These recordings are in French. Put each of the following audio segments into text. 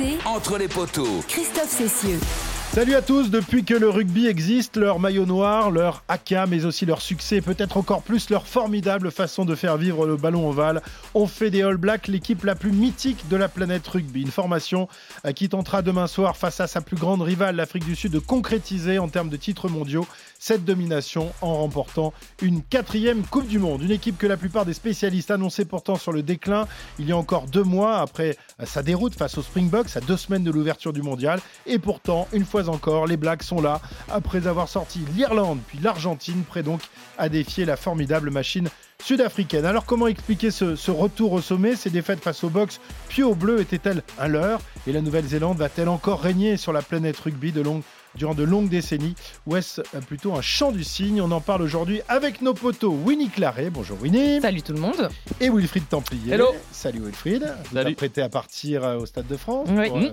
RMC, Entre les poteaux. Christophe Cessieux. Salut à tous, depuis que le rugby existe, leur maillot noir, leur haka, mais aussi leur succès et peut-être encore plus leur formidable façon de faire vivre le ballon ovale, ont fait des All Blacks l'équipe la plus mythique de la planète rugby. Une formation euh, qui tentera demain soir face à sa plus grande rivale, l'Afrique du Sud, de concrétiser en termes de titres mondiaux cette domination en remportant une quatrième Coupe du Monde. Une équipe que la plupart des spécialistes annonçaient pourtant sur le déclin il y a encore deux mois après sa déroute face aux Springboks à deux semaines de l'ouverture du mondial. Et pourtant, une fois encore, les Blacks sont là après avoir sorti l'Irlande puis l'Argentine, prêt donc à défier la formidable machine sud-africaine. Alors comment expliquer ce, ce, retour au sommet? Ces défaites face aux Box puis aux Bleus étaient-elles un leurre? Et la Nouvelle-Zélande va-t-elle encore régner sur la planète rugby de longue durant de longues décennies Ou est-ce plutôt un chant du cygne On en parle aujourd'hui avec nos potos Winnie Claret. Bonjour Winnie. Salut tout le monde. Et Wilfried Templier. Hello. Salut Wilfried. Vous Salut. êtes prêté à partir euh, au Stade de France Oui. pour, euh,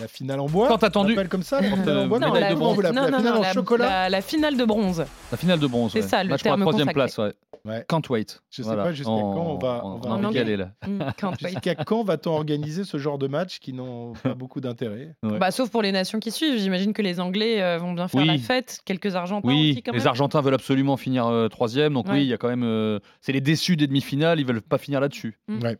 la finale en bois Tant On attendu. comme ça, la finale en bois Non, la- l'appelez? Non, La non, finale non, en la, chocolat? la- la finale de bronze. La finale de bronze. C'est ouais. ça, le Match pour la terme troisième consacré. place, ouais. Ouais. Can't wait. Je sais pas jusqu'à quand on va- on va en anglais. là. Mm, wait. Jusqu'à quand va-t-on organiser ce genre de match qui n'ont pas beaucoup d'intérêt? Ouais. Bah, sauf pour les nations qui suivent. J'imagine que les Anglais euh, vont bien faire Oui. la fête. Quelques Argentins Oui, aussi quand les. Argentins veulent absolument finir euh, troisième, donc Ouais. oui, il y a quand même. euh, c'est les déçus des demi-finales, ils veulent pas finir là-dessus. Mm. Ouais.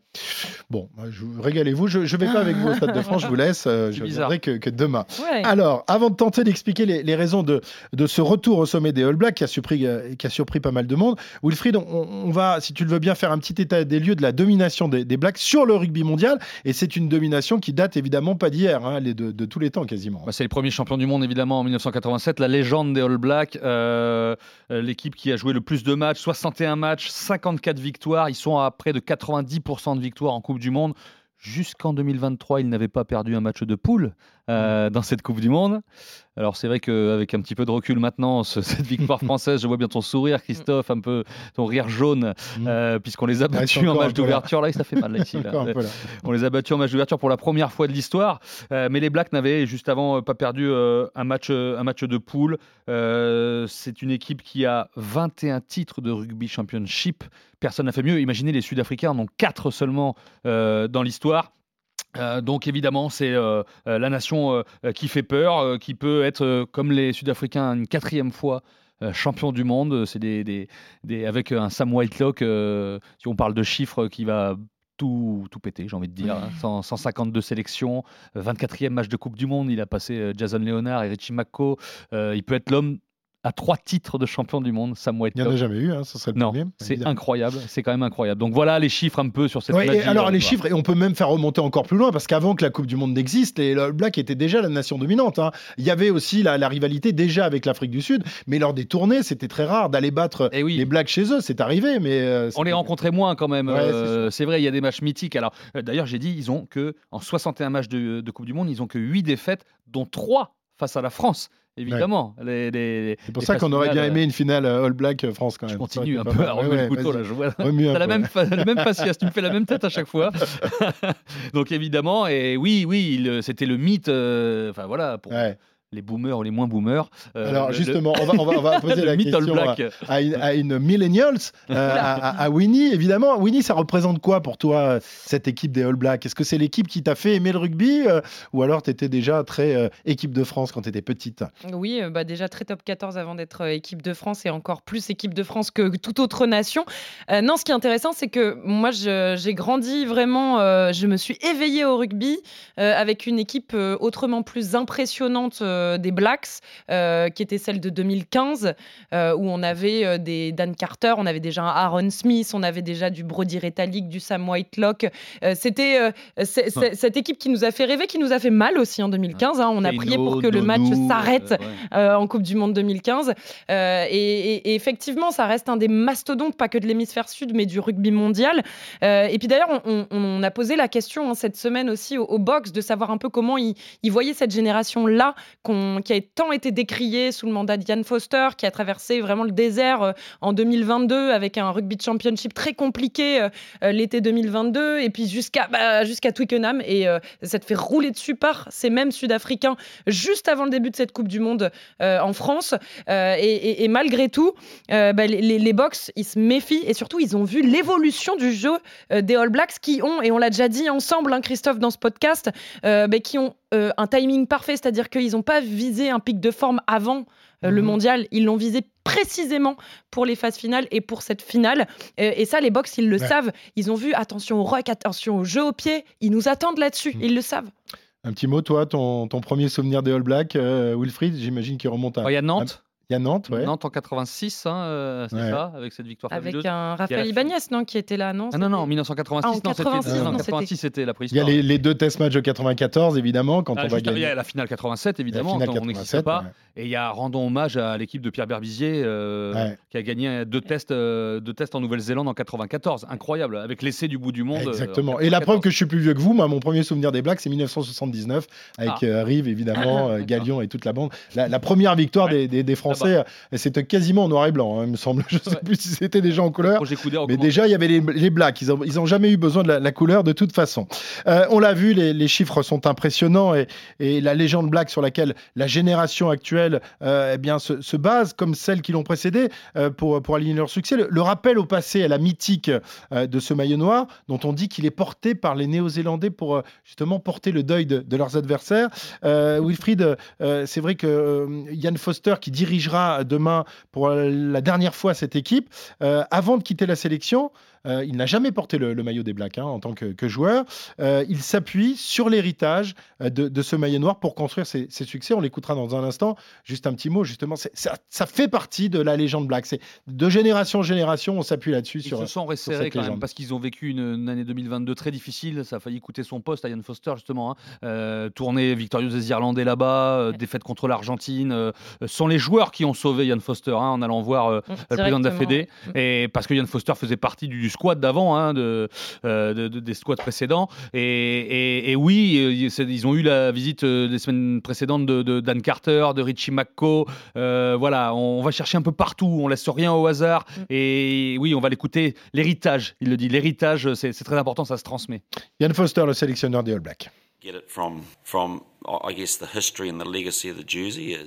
Bon, bah, je, régalez-vous. Je, je vais pas avec vous au Stade de France. Je vous laisse. euh, je bizarre. viendrai que, que demain. Ouais. Alors, avant de tenter d'expliquer les, les raisons de, de ce retour au sommet des All Blacks qui a surpris, qui a surpris pas mal de monde, Wilfried, on, va, si tu le veux bien, faire un petit état des lieux de la domination des, Blacks sur le rugby mondial. Et c'est une domination qui date évidemment pas d'hier, hein, de, de tous les temps quasiment. Bah, c'est les premiers champions du monde évidemment en 1987, la légende des All Blacks, euh, euh, l'équipe qui a joué le plus de matchs, 61 matchs, 54 victoires, ils sont à près de 90% de victoires en Coupe du Monde. Jusqu'en 2023, ils n'avaient pas perdu un match de poule euh, dans cette Coupe du Monde. Alors c'est vrai qu'avec un petit peu de recul maintenant, ce- cette victoire française, je vois bien ton sourire, Christophe, un peu ton rire jaune, Mm. euh, puisqu'on les a battus en match d'ouverture. Là, ça fait mal là, ici. là. Là. On les a battus en match d'ouverture pour la première fois de l'histoire. Euh, mais les Blacks n'avaient juste avant pas perdu un, match, un match de poule. C'est une équipe qui a 21 titres de rugby championship. Personne n'a fait mieux. Imaginez, les Sud-Africains en ont 4 seulement dans l'histoire. Euh, donc évidemment, c'est euh, euh, la nation euh, qui fait peur, qui peut être, comme les Sud-Africains, une quatrième fois champion du monde. C'est des, des- des- avec un Sam Whitelock, si on parle de chiffres, qui va tout, tout péter, j'ai envie de dire. hein. 100 152 sélections, euh, 24e match de Coupe du Monde. Il a passé Jason Leonard et Richie McCaw. Il peut être l'homme à trois titres de champion du monde, Sam Il n'y en a jamais eu, hein, ce serait le Non, premier. c'est incroyable, c'est quand même incroyable. Donc voilà les chiffres un peu sur cette Ouais, et alors les voilà. chiffres, et on peut même faire remonter encore plus loin, parce qu'avant que la Coupe du Monde n'existe, les All Blacks étaient déjà la nation dominante. hein. Il y avait aussi la, la rivalité déjà avec l'Afrique du Sud, mais lors des tournées, c'était très rare d'aller battre Eh oui. les Blacks chez eux. C'est arrivé, mais euh, On les rencontrait moins quand même. Ouais, euh, c'est c'est vrai, il y a des matchs mythiques. Alors, euh, d'ailleurs, j'ai dit, ils ont que en 61 matchs de, de Coupe du Monde, ils ont que 8 défaites, dont 3 face à la France. Évidemment. C'est pour les ça qu'on aurait bien aimé une finale euh, All Black euh, France quand Je même. Ça continue un peu à remuer Ouais, le couteau là. Je vois. La même, la même faciès, tu me fais la même tête à chaque fois. Donc évidemment, et oui, oui, c'était le mythe, euh, enfin voilà, pour Ouais. Les boomers ou les moins boomers. euh, Alors le- justement, on va, on va, on va le, poser la question à, Black. à une, à une millennials, euh, à, Winnie, évidemment. Winnie, ça représente quoi pour toi, cette équipe des All Blacks Est-ce que c'est l'équipe qui t'a fait aimer le rugby euh, ou alors tu étais déjà très euh, équipe de France quand tu étais petite? Oui, euh, bah déjà très top 14 avant d'être euh, équipe de France et encore plus équipe de France que toute autre nation. Euh, non, ce qui est intéressant, c'est que moi, j'ai grandi vraiment, euh, je me suis éveillée au rugby euh, avec une équipe euh, autrement plus impressionnante euh, des Blacks, euh, qui était celle de 2015, euh, où on avait euh, des Dan Carter, on avait déjà un Aaron Smith, on avait déjà du Brody Retallick, du Sam Whitelock. Euh, C'était euh, cette équipe qui nous a fait rêver, qui nous a fait mal aussi en 2015. hein. On a prié pour que le match s'arrête euh, ouais. euh, en Coupe du Monde 2015. Euh, et, et- et effectivement, ça reste un des mastodontes, pas que de l'hémisphère sud, mais du rugby mondial. Euh, et puis d'ailleurs, on, on- on a posé la question hein, cette semaine aussi au, au box de savoir un peu comment ils, ils voyaient cette génération-là qui a tant été décrié sous le mandat d'Ian Foster, qui a traversé vraiment le désert en 2022 avec un rugby championship très compliqué l'été 2022, et puis jusqu'à bah, Twickenham, et ça te fait rouler dessus par ces mêmes Sud-Africains juste avant le début de cette Coupe du Monde en France. Et, malgré tout, bah, les, les Box, ils se méfient et surtout, ils ont vu l'évolution du jeu des All Blacks qui ont, et on l'a déjà dit ensemble, hein, Christophe, dans ce podcast, bah, qui ont un timing parfait, c'est-à-dire qu'ils n'ont pas visé un pic de forme avant le mhm. mondial, ils l'ont visé précisément pour les phases finales et pour cette finale. et ça, les box, ils le savent. Ils ont vu, attention au rock, attention au jeu au pied. Ils nous attendent là-dessus. Mhm. Ils le savent. Un petit mot, toi, ton, premier souvenir des All Blacks, euh, Wilfried, j'imagine qu'il remonte à. Il y a Nantes. Il y a Nantes, ouais. Nantes en 86, hein, euh, c'est ça, avec cette victoire Avec un Raphaël Ibanez, non, qui était là, non ah, Non, non, en 1986, ah, non, 86, c'était la préhistoire. Il y a les, deux test matchs de 94, évidemment, quand ah, on va gagner. Il y a la finale 87, évidemment, on n'existe pas. Et il y a rendons hommage à l'équipe de Pierre Berbizier, euh, qui a gagné deux tests, euh, deux tests en Nouvelle-Zélande en 94. Incroyable, avec l'essai du bout du monde. Exactement. Et la preuve que je suis plus vieux que vous, moi, mon premier souvenir des Blacks, c'est 1979, avec Rive, évidemment, Galion et toute la bande. La première victoire des Français, c'était quasiment en noir et blanc, hein, il me semble. Je ne sais plus si c'était déjà en couleur. Mais déjà, il y avait les, blacks. Ils n'ont ils ont jamais eu besoin de la, couleur de toute façon. Euh, on l'a vu, les, chiffres sont impressionnants et, et, la légende black sur laquelle la génération actuelle euh, eh bien, se, base, comme celles qui l'ont précédée, euh, pour, pour aligner leur succès. Le, rappel au passé, à la mythique de ce maillot noir, dont on dit qu'il est porté par les Néo-Zélandais pour justement porter le deuil de, de leurs adversaires. Wilfried, c'est vrai que Yann Foster, qui demain pour la dernière fois cette équipe. Euh, avant de quitter la sélection, euh, il n'a jamais porté le, maillot des Blacks hein, en tant que, joueur. Euh, il s'appuie sur l'héritage de, ce maillot noir pour construire ses, succès. On l'écoutera dans un instant. Juste un petit mot, justement, ça, fait partie de la légende Black. C'est de génération en génération, on s'appuie là-dessus. Ils se sont resserrés quand même parce qu'ils ont vécu une, année 2022 très difficile. Ça a failli coûter son poste à Ian Foster, justement. Hein. tournée victorieuse des Irlandais là-bas, défaite contre l'Argentine. sont les joueurs qui ont sauvé Ian Foster hein, en allant voir euh, mm, le président de la Fédé. Et parce que Ian Foster faisait partie du, squad d'avant, hein, euh, de, des squads précédents. Et, oui, euh, ils ont eu la visite des semaines précédentes de, Dan Carter, de Richie McCaw. voilà, on, va chercher un peu partout, on laisse rien au hasard. Mm. Et oui, on va l'écouter. L'héritage, il le dit, l'héritage, c'est très important, ça se transmet. Ian Foster, le sélectionneur des All Blacks.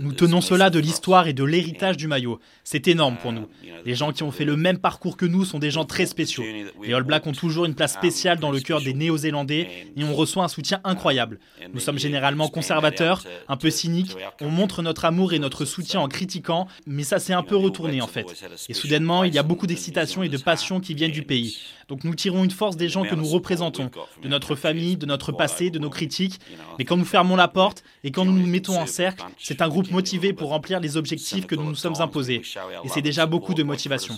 Nous tenons cela de l'histoire et de l'héritage du maillot. C'est énorme pour nous. Les gens qui ont fait le même parcours que nous sont des gens très spéciaux. Les All Blacks ont toujours une place spéciale dans le cœur des Néo-Zélandais et on reçoit un soutien incroyable. Nous sommes généralement conservateurs, un peu cyniques, on montre notre amour et notre soutien en critiquant, mais ça s'est un peu retourné en fait. Et soudainement, il y a beaucoup d'excitation et de passion qui viennent du pays. Donc nous tirons une force des gens que nous représentons, de notre famille, de notre passé, de nos critiques. Mais quand nous fermons la porte et quand nous nous mettons en cercle, c'est un groupe motivé pour remplir les objectifs que nous nous sommes imposés. Et c'est déjà beaucoup de motivation.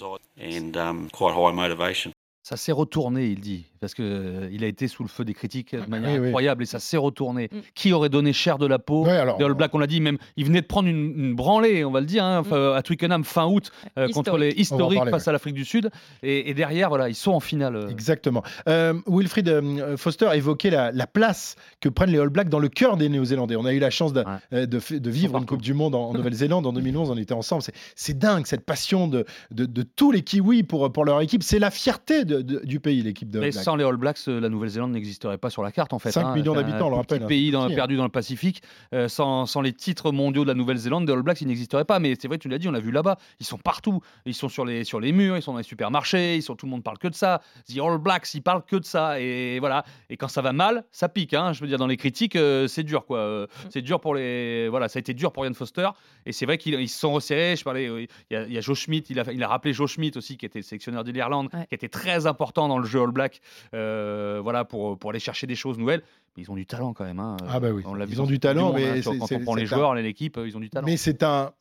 Ça s'est retourné, il dit parce qu'il euh, il a été sous le feu des critiques de manière incroyable et ça s'est retourné. Mm. Qui aurait donné cher de la peau? Alors, All Black, on l'a dit, même il venait de prendre une, branlée, on va le dire, hein, mm. à Twickenham fin août euh, contre les historiques face à l'Afrique du Sud. Et, derrière, voilà, ils sont en finale. Euh. Exactement. Wilfried Foster a évoqué la, place que prennent les All Blacks dans le cœur des Néo-Zélandais. On a eu la chance de, de, vivre une Coupe du Monde en, Nouvelle-Zélande en 2011, on était ensemble. C'est dingue cette passion de, de, tous les Kiwis pour, pour leur équipe. C'est la fierté du pays, l'équipe de All Blacks les All Blacks, euh, la Nouvelle-Zélande n'existerait pas sur la carte en fait. 5 hein. millions d'habitants, on le rappelle. Un pays dans, perdu dans le Pacifique. Euh, sans, sans, les titres mondiaux de la Nouvelle-Zélande, les All Blacks, ils n'existeraient pas. Mais c'est vrai, tu l'as dit, on l'a vu là-bas. Ils sont partout. Ils sont sur les, sur les murs, ils sont dans les supermarchés, ils sont, tout le monde parle que de ça. The All Blacks, ils parlent que de ça. Et voilà. Et quand ça va mal, ça pique. Hein. Je veux dire, dans les critiques, euh, c'est dur quoi. c'est dur pour les. Voilà, ça a été dur pour Ian Foster. Et c'est vrai qu'ils se sont resserrés. Je parlais, il y, a, Joe Schmidt, il a, il a rappelé Joe Schmidt aussi, qui était sélectionneur de l'Irlande, qui était très important dans le jeu All Black voilà, pour, pour aller chercher des choses nouvelles. Mais ils ont du talent quand même. Hein. Ah bah oui, ils ont du talent. mais hein. quand on prend les joueurs, l'équipe, ils ont du talent. Mais c'est un,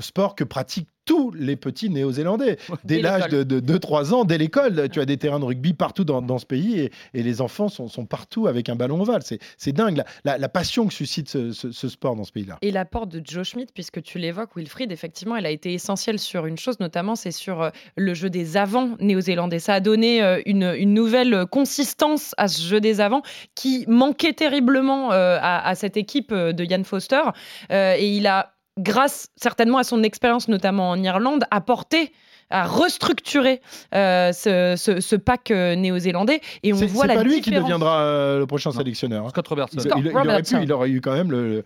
sport que pratiquent tous les petits néo-zélandais. Dès l'âge de, 2-3 ans, dès l'école, tu as des terrains de rugby partout dans, ce pays et, les enfants sont, partout avec un ballon ovale. C'est dingue la, passion que suscite ce, sport dans ce pays-là. Et l'apport de Joe Schmidt, puisque tu l'évoques, Wilfried, effectivement, elle a été essentielle sur une chose, notamment c'est sur euh, le jeu des avants néo-zélandais. Ça a donné euh, une, nouvelle consistance à ce jeu des avants qui manquait terriblement euh, à, à, cette équipe de Yann Foster. et il a grâce certainement à son expérience, notamment en Irlande, apporté à restructurer euh, ce, pack euh, néo-zélandais. Et on voit la pas lui qui deviendra euh, le prochain sélectionneur. Hein. Scott Robertson. Il, aurait pu, il aurait eu quand même le.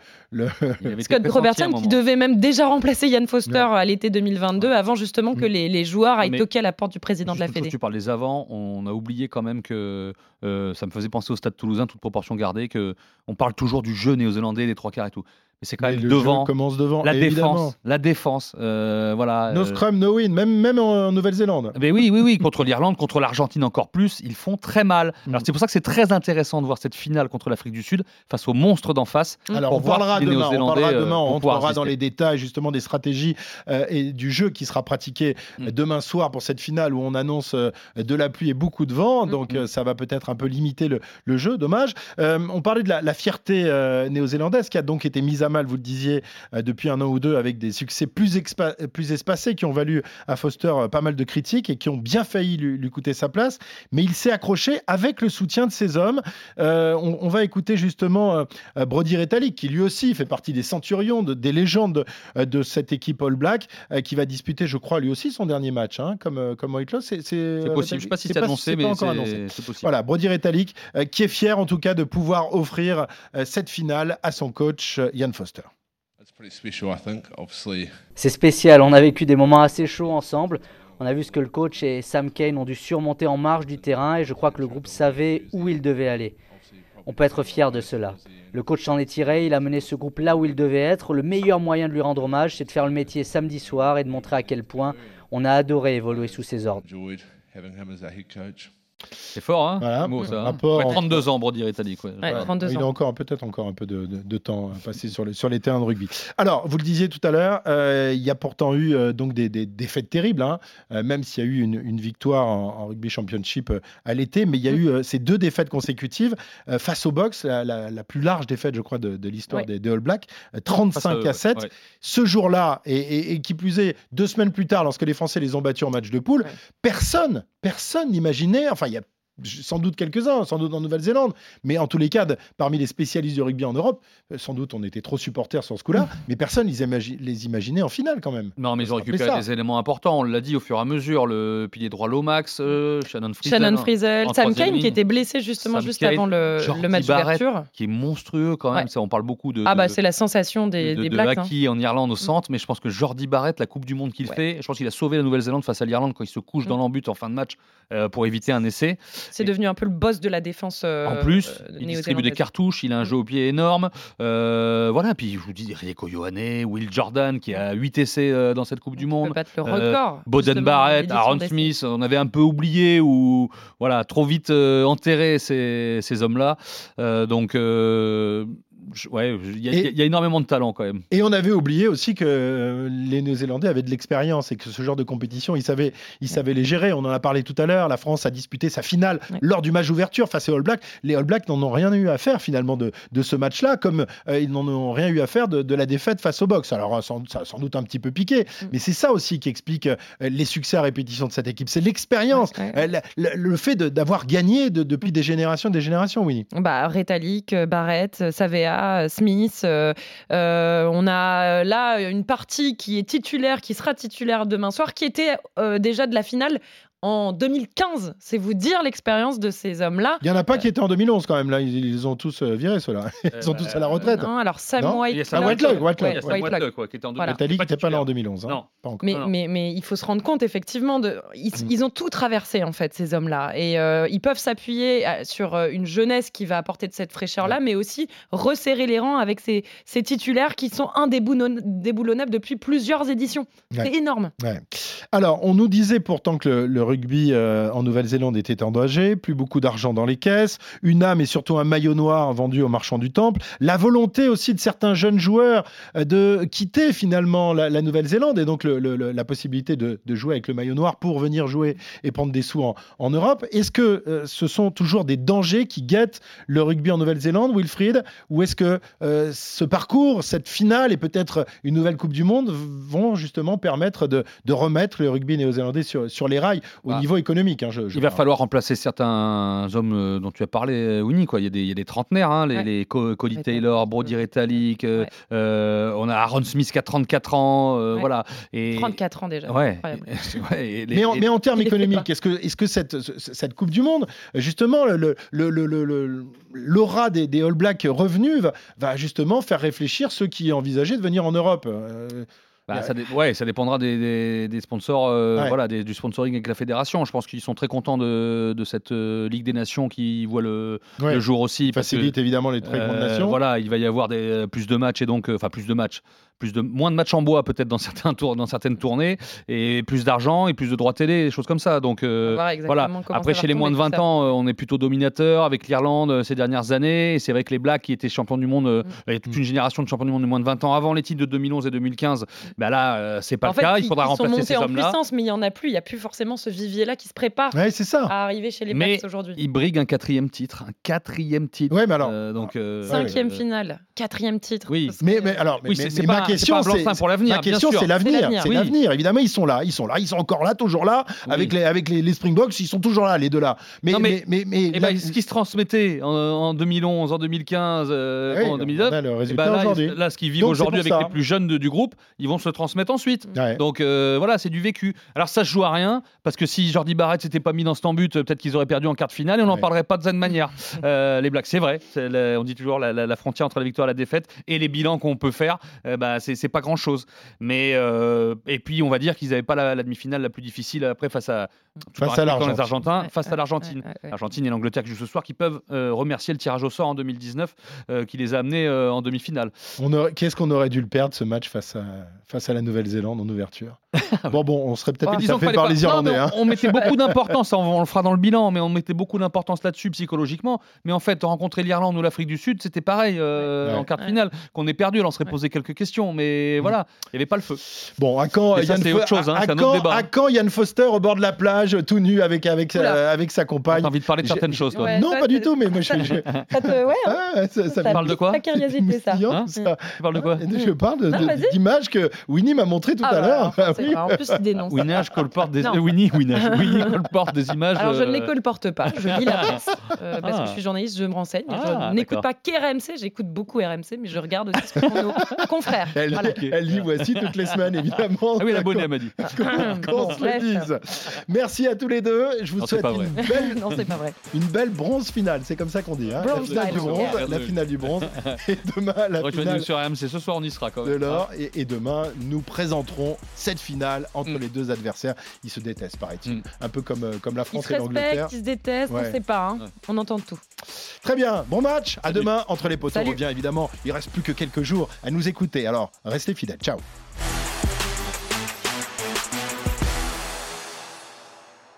Scott Robertson qui devait même déjà remplacer Yann Foster à l'été 2022 avant justement que mm. les, joueurs aillent toquer à la porte du président de la Fédé. Tu parles des avants, on a oublié quand même que ça me faisait penser au Stade Toulousain, toute proportion gardée, que on parle toujours du jeu néo-zélandais, des trois quarts et tout c'est quand même devant. commence devant. La défense, la défense, euh, voilà. No euh, scrum, no win, même même en Nouvelle-Zélande. Mais oui, oui, oui, contre l'Irlande, contre l'Argentine encore plus, ils font très mal. Mm. Alors c'est pour ça que c'est très intéressant de voir cette finale contre l'Afrique du Sud face aux monstres d'en face. Mm. Alors on parlera, demain, on parlera euh, demain, on rentrera dans les détails justement des stratégies et du jeu qui sera pratiqué mm. demain soir pour cette finale où on annonce de la pluie et beaucoup de vent, donc ça va peut-être un peu limiter le, le jeu. Dommage. on parlait de la, la fierté néo-zélandaise qui a donc été mise à mal, vous le disiez, euh, depuis un an ou deux, avec des succès plus, plus espacés qui ont valu à Foster euh, pas mal de critiques et qui ont bien failli lui, coûter sa place. Mais il s'est accroché avec le soutien de ses hommes. Euh, on, va écouter justement Brody Retallick, qui lui aussi fait partie des centurions, des légendes de, cette équipe All Black, qui va disputer, je crois, lui aussi son dernier match, hein, comme, comme White C'est possible. Je ne sais pas si c'est annoncé, mais c'est possible. Voilà, Brody Retallick, qui est fier en tout cas de pouvoir offrir cette finale à son coach Ian Foster. C'est spécial, on a vécu des moments assez chauds ensemble. On a vu ce que le coach et Sam Kane ont dû surmonter en marge du terrain et je crois que le groupe savait où il devait aller. On peut être fier de cela. Le coach s'en est tiré, il a mené ce groupe là où il devait être. Le meilleur moyen de lui rendre hommage, c'est de faire le métier samedi soir et de montrer à quel point on a adoré évoluer sous ses ordres. C'est fort, hein voilà, mot, ça, 32 hein. ans, Brody Retallick. Il a encore peut-être encore un peu de, temps à passer sur, les, sur les terrains de rugby. Alors, vous le disiez tout à l'heure, euh, il y a pourtant eu euh, donc des, défaites terribles, hein, euh, même s'il y a eu une, victoire en, rugby championship à l'été, mais il y a eu ces deux défaites consécutives face au box, la, plus large défaite, je crois, de, l'histoire des, All Blacks, 35 à 7. Ce jour-là, et, et, qui plus est, deux semaines plus tard, lorsque les Français les ont battus en match de poule, personne, personne n'imaginait, enfin, il y a sans doute quelques-uns, sans doute en Nouvelle-Zélande, mais en tous les cas, parmi les spécialistes du rugby en Europe, euh, sans doute on était trop supporters sur ce coup-là, mais personne les, les imaginait en finale quand même. Non, mais ils ont récupéré des éléments importants, on l'a dit au fur et à mesure, le pilier droit Lomax, euh, Shannon Frizel, Shannon Frizel Sam Kane qui était blessé justement juste avant le, le match d'ouverture. Qui est monstrueux quand même, ça, on parle beaucoup de... Ah bah c'est la sensation des, de, des Blacks. Hein. en Irlande au centre, mais je pense que Jordi Barrett, la Coupe du Monde qu'il fait, je pense qu'il a sauvé la Nouvelle-Zélande face à l'Irlande quand il se couche mm. dans l'embut en fin de match euh, pour éviter un essai. C'est devenu un peu le boss de la défense. Euh, en plus, il distribue des cartouches, il a un jeu au pied énorme. Euh, voilà, puis je vous dis, Rieko Yohane, Will Jordan qui a 8 essais euh, dans cette Coupe du Monde. Battre le record. Boden Barrett, Aaron Smith, on avait un peu oublié ou voilà, trop vite enterré ces, ces hommes-là. donc ouais, il y, a énormément de talent quand même. Et on avait oublié aussi que euh, les Néo-Zélandais avaient de l'expérience et que ce genre de compétition, ils savaient, ils savaient les gérer. On en a parlé tout à l'heure. La France a disputé sa finale lors du match d'ouverture face aux All Blacks. Les All Blacks n'en ont rien eu à faire finalement de, de ce match-là, comme euh, ils n'en ont rien eu à faire de, de, la défaite face au box. Alors ça a sans doute un petit peu piqué, mm. mais c'est ça aussi qui explique euh, les succès à répétition de cette équipe. C'est l'expérience, le, fait d'avoir gagné depuis des générations, des générations, oui. Bah, Rétalic, Barrett, Savea. Smith. Euh, euh, on a là une partie qui est titulaire, qui sera titulaire demain soir, qui était euh, déjà de la finale en 2015. C'est vous dire l'expérience de ces hommes-là. Il n'y en a pas qui étaient en 2011 quand même. Là, ils, ont tous euh, viré ceux-là. Ils sont tous à la retraite. Non, alors Sam White. Sam Whitelock. Whitelock. Whitelock. qui était en 2015. n'était pas là en 2011. Hein. Non, pas encore. Mais, mais, mais, il faut se rendre compte effectivement de. Ils, mm. ils ont tout traversé en fait ces hommes-là et euh, ils peuvent s'appuyer euh, sur une jeunesse qui va apporter de cette fraîcheur-là, mais aussi resserrer les rangs avec ces, ces titulaires qui sont indéboulonnables depuis plusieurs éditions. C'est énorme. Alors, on nous disait pourtant que le, le rugby en Nouvelle-Zélande était engagé, plus beaucoup d'argent dans les caisses, une âme et surtout un maillot noir vendu aux marchands du temple, la volonté aussi de certains jeunes joueurs de quitter finalement la, Nouvelle-Zélande et donc la possibilité de, jouer avec le maillot noir pour venir jouer et prendre des sous en, Europe. Est-ce que ce sont toujours des dangers qui guettent le rugby en Nouvelle-Zélande, Wilfried, ou est-ce que ce parcours, cette finale et peut-être une nouvelle Coupe du Monde vont justement permettre de, remettre le rugby néo-zélandais sur les rails au bah, niveau économique. Hein, il va falloir remplacer certains hommes euh, dont tu as parlé, euh, Winnie. Quoi. Il, y a des, il y a des trentenaires, hein, les, Cody Taylor, Brody Retallick, euh, on a Aaron Smith qui a 34 ans. voilà. Et... 34 ans déjà. Ouais. mais, en, mais, en, termes économiques, est-ce que, est que cette, cette Coupe du Monde, justement, l'aura le, le, des, des All Blacks revenus va, va justement faire réfléchir ceux qui envisageaient de venir en Europe euh, bah, ça, ouais, ça dépendra des, sponsors, euh, voilà, du sponsoring avec la fédération. Je pense qu'ils sont très contents de, cette euh, Ligue des Nations qui voit le, jour aussi. Facilite évidemment les très grandes nations. Voilà, il va y avoir des, plus de matchs et donc, enfin plus de matchs, plus de moins de matchs en bois peut-être dans certains tours, dans certaines tournées et plus d'argent et plus de droits télé, des choses comme ça. Donc voilà. Après chez les moins de 20 ans, on est plutôt dominateur avec l'Irlande ces dernières années. C'est vrai que les Blacks qui étaient champions du monde, mm. il y a toute une génération de champions du monde de moins de 20 ans avant les titres de 2011 et 2015. Bah là, euh, c'est pas le cas. il faudra remplacer ces hommes-là. en puissance, mais il y en a plus. Il y a plus forcément ce vivier-là qui se prépare c'est ça. à arriver chez les Blacks aujourd'hui. Il brigue un quatrième titre, un quatrième titre. Ouais, mais alors. Euh, donc euh, cinquième finale, quatrième titre. Oui, mais, mais alors, oui, c'est ma question, c'est pour l'avenir. Ma question, c'est l'avenir. C'est l'avenir. Évidemment, ils sont là, ils sont là, ils sont encore là, toujours là, avec les avec les Springboks, ils sont toujours là, les deux là. Mais mais mais eh ben, ce qui se transmettait en 2011, en 2015, en 2009, eh ben là, ce qui vivent aujourd'hui avec les plus jeunes du groupe, ils vont se transmettre ensuite. Donc euh, voilà, c'est du vécu. Alors ça se joue à rien, parce que si Jordi Barrett s'était pas mis dans ce temps but, peut-être qu'ils auraient perdu en quart de finale et on n'en parlerait pas de cette manière. Euh, les Blacks, c'est vrai. on dit toujours la, frontière entre la victoire et la défaite et les bilans qu'on peut faire, euh, bah, c'est pas grand chose. Mais et puis on va dire qu'ils n'avaient pas la, demi-finale la plus difficile après face à face à les Argentins, face à l'Argentine. L'Argentine et l'Angleterre qui jouent ce soir, qui peuvent remercier le tirage au sort en 2019 qui les a amenés en demi-finale. Qu'est-ce qu'on aurait dû le perdre ce match face à face à la Nouvelle-Zélande en ouverture bon, bon, on serait peut-être pas fait par les Irlandais. Hein. On, mettait beaucoup d'importance, on, le fera dans le bilan, mais on mettait beaucoup d'importance là-dessus psychologiquement. Mais en fait, rencontrer l'Irlande ou l'Afrique du Sud, c'était pareil euh, en quart de finale. Qu'on ait perdu, on serait posé quelques questions, mais mm. voilà, il n'y avait pas le feu. Bon, à quand Yann autre chose, hein, à, quand, à quand Yann Foster au bord de la plage, tout nu avec, avec, euh, avec sa compagne? T'as envie de parler de certaines choses, toi Non, pas du tout, mais moi je. je... Ça te. Ouais, hein. ah, ça, parle de quoi? ça. Tu parles de quoi? Je parle d'images que Winnie m'a montré tout à l'heure. En plus, il dénonce. Winnie colporte des Winnie, Winnie colporte des images. Alors je ne les euh, colporte pas. Je lis la presse euh, parce que je suis journaliste, je me renseigne. Ah, je n'écoute pas qu'RMC, j'écoute beaucoup RMC, mais je regarde aussi ce que font nos confrères. Elle, elle lit voici toutes les semaines, évidemment. Ah oui, la bonne, elle m'a dit. Qu'on se le dise. Merci à tous les deux. Je vous souhaite une belle, non, pas vrai. une belle bronze finale. C'est comme ça qu'on dit. Hein. la, finale du bronze, la finale du bronze. Et demain, la finale. sur RMC ce soir, on y sera quand même. De l'or. Et, demain, nous présenterons cette finale entre mm. les deux adversaires. Ils se détestent, paraît-il. Mm. Un peu comme, euh, comme la France et l'Angleterre. Ils se détestent, on ne sait pas. Hein. On entend tout. Très bien. Bon match. À demain entre les poteaux. On revient évidemment. Il reste plus que quelques jours à nous écouter. Alors, restez fidèles. Ciao.